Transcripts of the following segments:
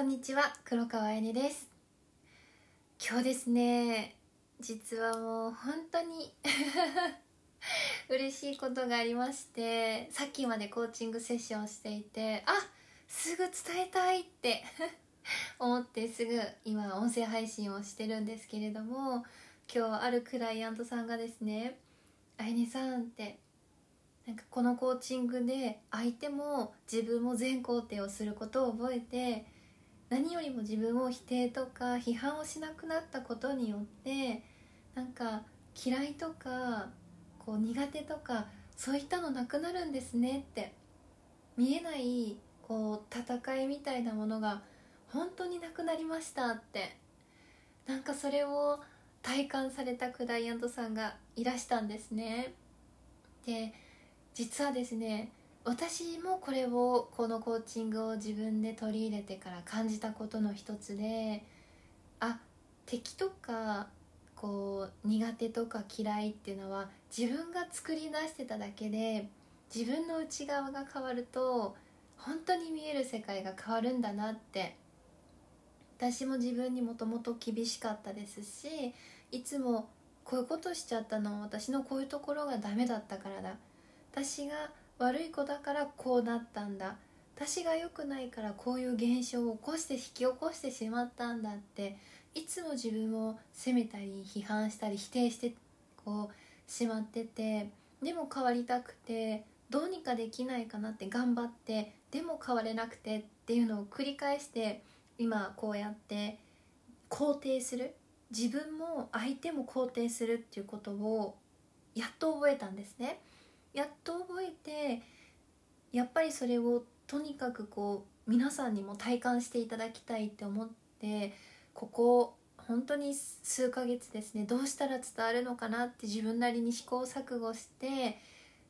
こんにちは黒川あやねです。今日ですね実はもう本当に 嬉しいことがありましてさっきまでコーチングセッションをしていてあすぐ伝えたいって 思ってすぐ今音声配信をしてるんですけれども今日あるクライアントさんがですね「あやねさん」ってなんかこのコーチングで相手も自分も全肯定をすることを覚えて何よりも自分を否定とか批判をしなくなったことによってなんか嫌いとかこう苦手とかそういったのなくなるんですねって見えないこう戦いみたいなものが本当になくなりましたってなんかそれを体感されたクライアントさんがいらしたんですね。で実はですね私もこれをこのコーチングを自分で取り入れてから感じたことの一つであ敵とかこう苦手とか嫌いっていうのは自分が作り出してただけで自分の内側が変わると本当に見える世界が変わるんだなって。私も自分にもともと厳しかったですしいつもこういうことしちゃったの私のこういうところがダメだったからだ。私が悪い子だからこうなったんだ私が良くないからこういう現象を起こして引き起こしてしまったんだっていつも自分を責めたり批判したり否定してこうしまっててでも変わりたくてどうにかできないかなって頑張ってでも変われなくてっていうのを繰り返して今こうやって肯定する自分も相手も肯定するっていうことをやっと覚えたんですね。やっと覚えてやっぱりそれをとにかくこう皆さんにも体感していただきたいって思ってここ本当に数ヶ月ですねどうしたら伝わるのかなって自分なりに試行錯誤して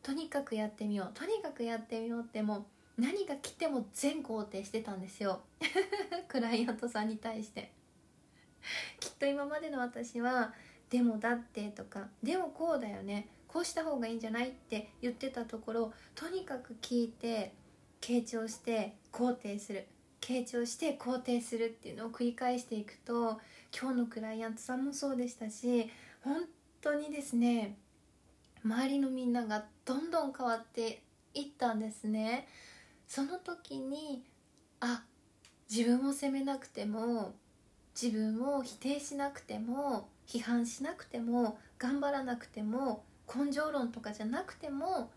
とにかくやってみようとにかくやってみようってもう何が来ても全肯定してたんですよ。クライアントさんに対して。きっと今までの私は「でもだって」とか「でもこうだよね」こうした方がいいんじゃないって言ってたところとにかく聞いて傾聴して肯定する。傾聴して肯定するっていうのを繰り返していくと今日のクライアントさんもそうでしたし本当にですね周りのみんながどんどん変わっていったんですね。その時にあ自分を責めなくても自分を否定しなくても批判しなくても頑張らなくても根性論とかじゃなくても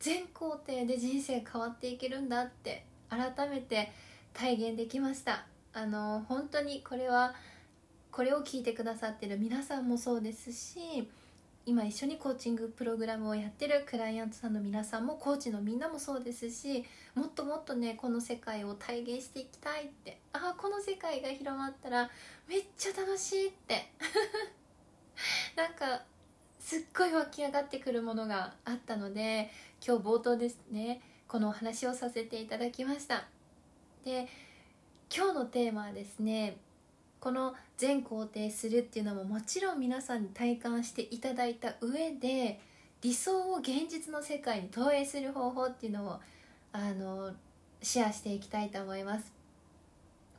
全工程で人生変わっていけるんだって改めて体現できました。あの本当にこれはこれを聞いてくださってる皆さんもそうですし今一緒にコーチングプログラムをやってるクライアントさんの皆さんもコーチのみんなもそうですしもっともっとねこの世界を体現していきたいってああこの世界が広まったらめっちゃ楽しいって。なんかすっごい湧き上がってくるものがあったので今日冒頭ですねこのお話をさせていただきました。で今日のテーマはですねこの全肯定するっていうのももちろん皆さんに体感していただいた上で理想を現実の世界に投影する方法っていうのをあのシェアしていきたいと思います。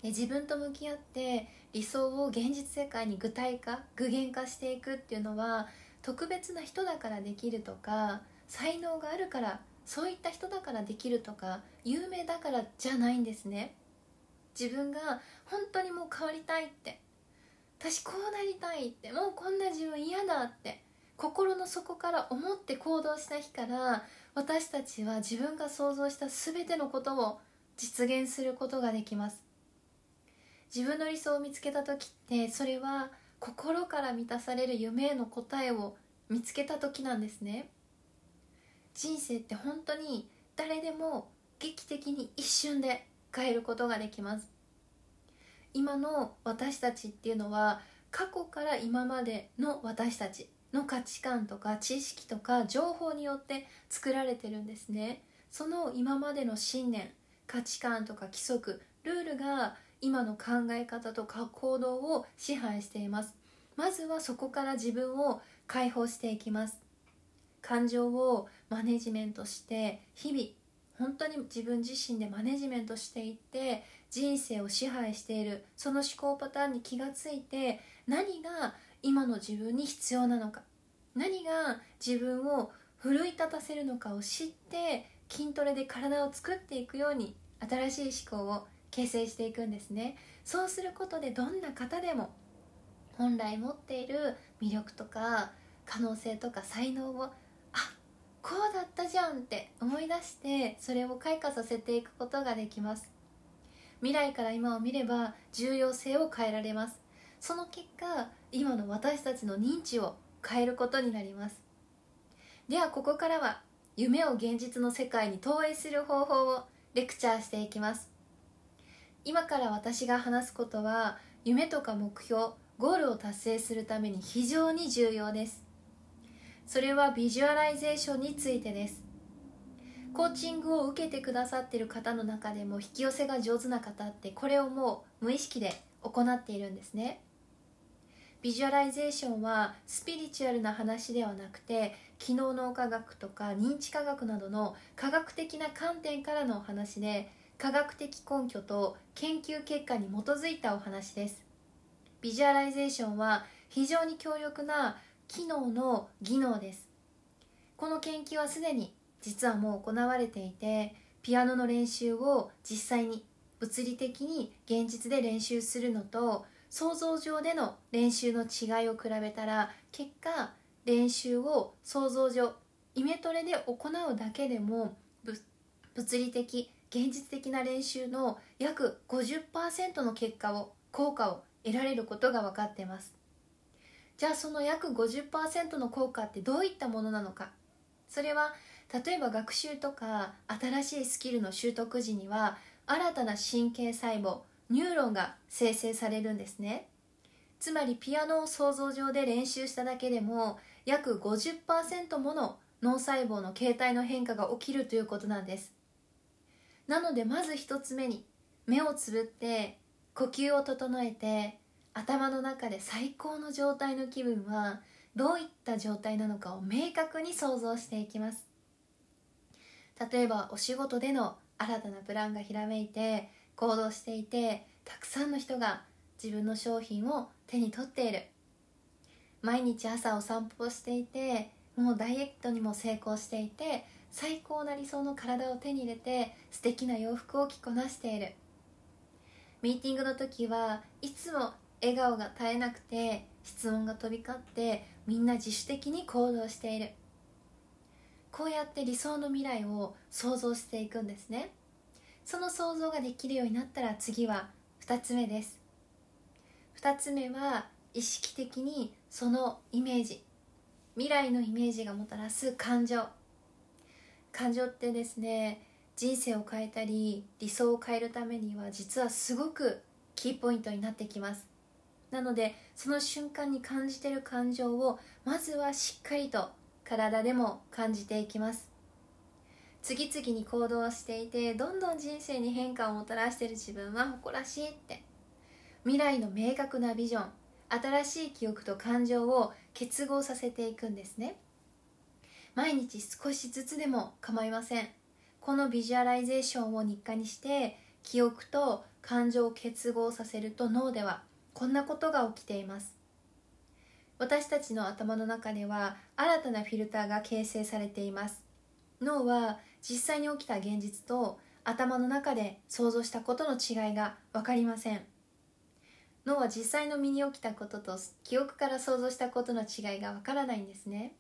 自分と向き合って理想を現実世界に具体化具現化していくっていうのは特別な人だからできるとか才能があるからそういった人だからできるとか有名だからじゃないんですね。自分が本当にもう変わりたいって私こうなりたいってもうこんな自分嫌だって心の底から思って行動した日から私たちは自分が想像した全てのことを実現することができます。自分の理想を見つけた時ってそれは心から満たされる夢への答えを見つけた時なんですね。人生って本当に誰でも劇的に一瞬で変えることができます。今の私たちっていうのは過去から今までの私たちの価値観とか知識とか情報によって作られてるんですね。その今までの信念価値観とか規則ルールが今の考え方とか行動を支配しています。まずはそこから自分を解放していきます。感情をマネジメントして日々本当に自分自身でマネジメントしていって人生を支配しているその思考パターンに気がついて何が今の自分に必要なのか何が自分を奮い立たせるのかを知って筋トレで体を作っていくように新しい思考を形成していくんですね。そうすることでどんな方でも本来持っている魅力とか可能性とか才能をあこうだったじゃんって思い出してそれを開花させていくことができます。未来から今を見れば重要性を変えられます。その結果今の私たちの認知を変えることになります。ではここからは夢を現実の世界に投影する方法をレクチャーしていきます。今から私が話すことは夢とか目標ゴールを達成するために非常に重要です。それはビジュアライゼーションについてです。コーチングを受けてくださっている方の中でも引き寄せが上手な方ってこれをもう無意識で行っているんですね。ビジュアライゼーションはスピリチュアルな話ではなくて機能脳科学とか認知科学などの科学的な観点からのお話で科学的根拠と研究結果に基づいたお話です。ビジュアライゼーションは非常に強力な機能の技能です。この研究はすでに実はもう行われていてピアノの練習を実際に物理的に現実で練習するのと想像上での練習の違いを比べたら結果練習を想像上イメトレで行うだけでも物理的現実的な練習の約50%の結果を効果を得られることが分かっています。じゃあその約50%の効果ってどういったものなのか。それは例えば学習とか新しいスキルの習得時には新たな神経細胞ニューロンが生成されるんですね。つまりピアノを想像上で練習しただけでも約50%もの脳細胞の形態の変化が起きるということなんです。なのでまず一つ目に目をつぶって呼吸を整えて頭の中で最高の状態の気分はどういった状態なのかを明確に想像していきます。例えばお仕事での新たなプランがひらめいて行動していてたくさんの人が自分の商品を手に取っている。毎日朝お散歩をしていてもうダイエットにも成功していて最高な理想の体を手に入れて素敵な洋服を着こなしている。ミーティングの時はいつも笑顔が絶えなくて質問が飛び交ってみんな自主的に行動している。こうやって理想の未来を想像していくんですね。その想像ができるようになったら次は2つ目です。2つ目は意識的にそのイメージ。未来のイメージがもたらす感情。感情ってですね人生を変えたり理想を変えるためには実はすごくキーポイントになってきます。なのでその瞬間に感じてる感情をまずはしっかりと体でも感じていきます。次々に行動していてどんどん人生に変化をもたらしている自分は誇らしいって。未来の明確なビジョン新しい記憶と感情を結合させていくんですね。毎日少しずつでも構いません。このビジュアライゼーションを日課にして記憶と感情を結合させると脳ではこんなことが起きています。私たちの頭の中では新たなフィルターが形成されています。脳は実際に起きた現実と頭の中で想像したことの違いが分かりません。脳は実際の身に起きたことと記憶から想像したことの違いが分からないんですね。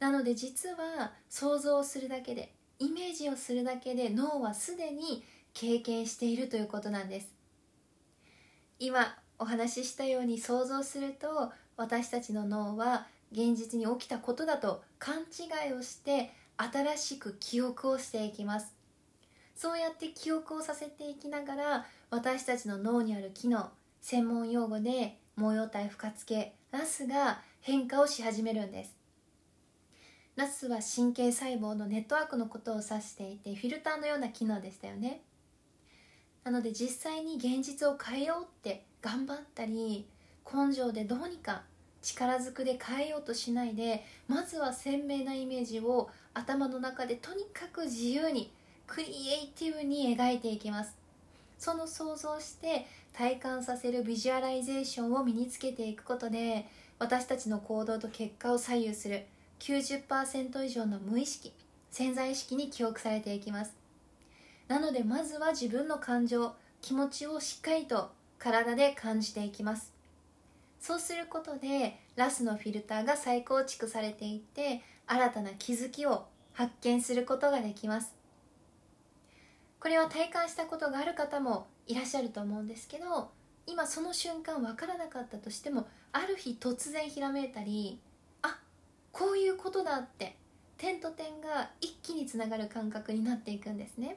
なので実は想像するだけでイメージをするだけで脳はすでに経験しているということなんです。今お話ししたように想像すると私たちの脳は現実に起きたことだと勘違いをして新しく記憶をしていきます。そうやって記憶をさせていきながら私たちの脳にある機能専門用語で模様体不活系ナスが変化をし始めるんです。ナスは神経細胞のネットワークのことを指していてフィルターのような機能でしたよね。なので実際に現実を変えようって頑張ったり根性でどうにか力ずくで変えようとしないでまずは鮮明なイメージを頭の中でとにかく自由にクリエイティブに描いていきます。その想像して体感させるビジュアライゼーションを身につけていくことで私たちの行動と結果を左右する。90%以上の無意識潜在意識に記憶されていきます。なのでまずは自分の感情気持ちをしっかりと体で感じていきます。そうすることでラスのフィルターが再構築されていって新たな気づきを発見することができます。これは体感したことがある方もいらっしゃると思うんですけど今その瞬間分からなかったとしてもある日突然ひらめいたりこういうことだって点と点が一気につながる感覚になっていくんですね。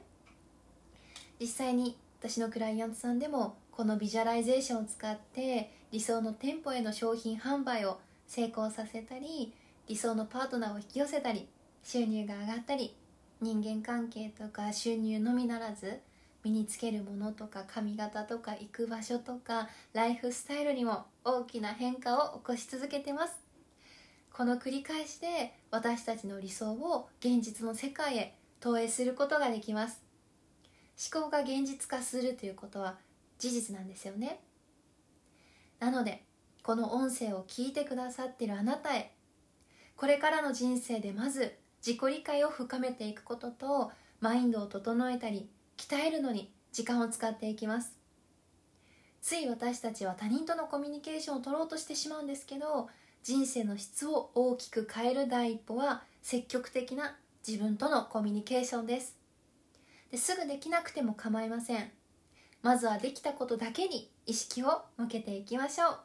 実際に私のクライアントさんでもこのビジュアライゼーションを使って理想の店舗への商品販売を成功させたり理想のパートナーを引き寄せたり収入が上がったり人間関係とか収入のみならず身につけるものとか髪型とか行く場所とかライフスタイルにも大きな変化を起こし続けてます。この繰り返しで私たちの理想を現実の世界へ投影することができます。思考が現実化するということは事実なんですよね。なのでこの音声を聞いてくださっているあなたへこれからの人生でまず自己理解を深めていくこととマインドを整えたり鍛えるのに時間を使っていきます。つい私たちは他人とのコミュニケーションを取ろうとしてしまうんですけど人生の質を大きく変える第一歩は積極的な自分とのコミュニケーションです。ですぐできなくても構いません。まずはできたことだけに意識を向けていきましょ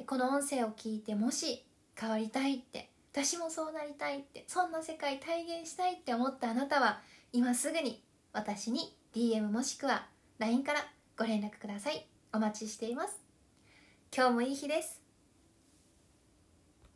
う。この音声を聞いてもし変わりたいって私もそうなりたいってそんな世界体現したいって思ったあなたは今すぐに私に DM もしくは LINE からご連絡ください。お待ちしています。今日もいい日です。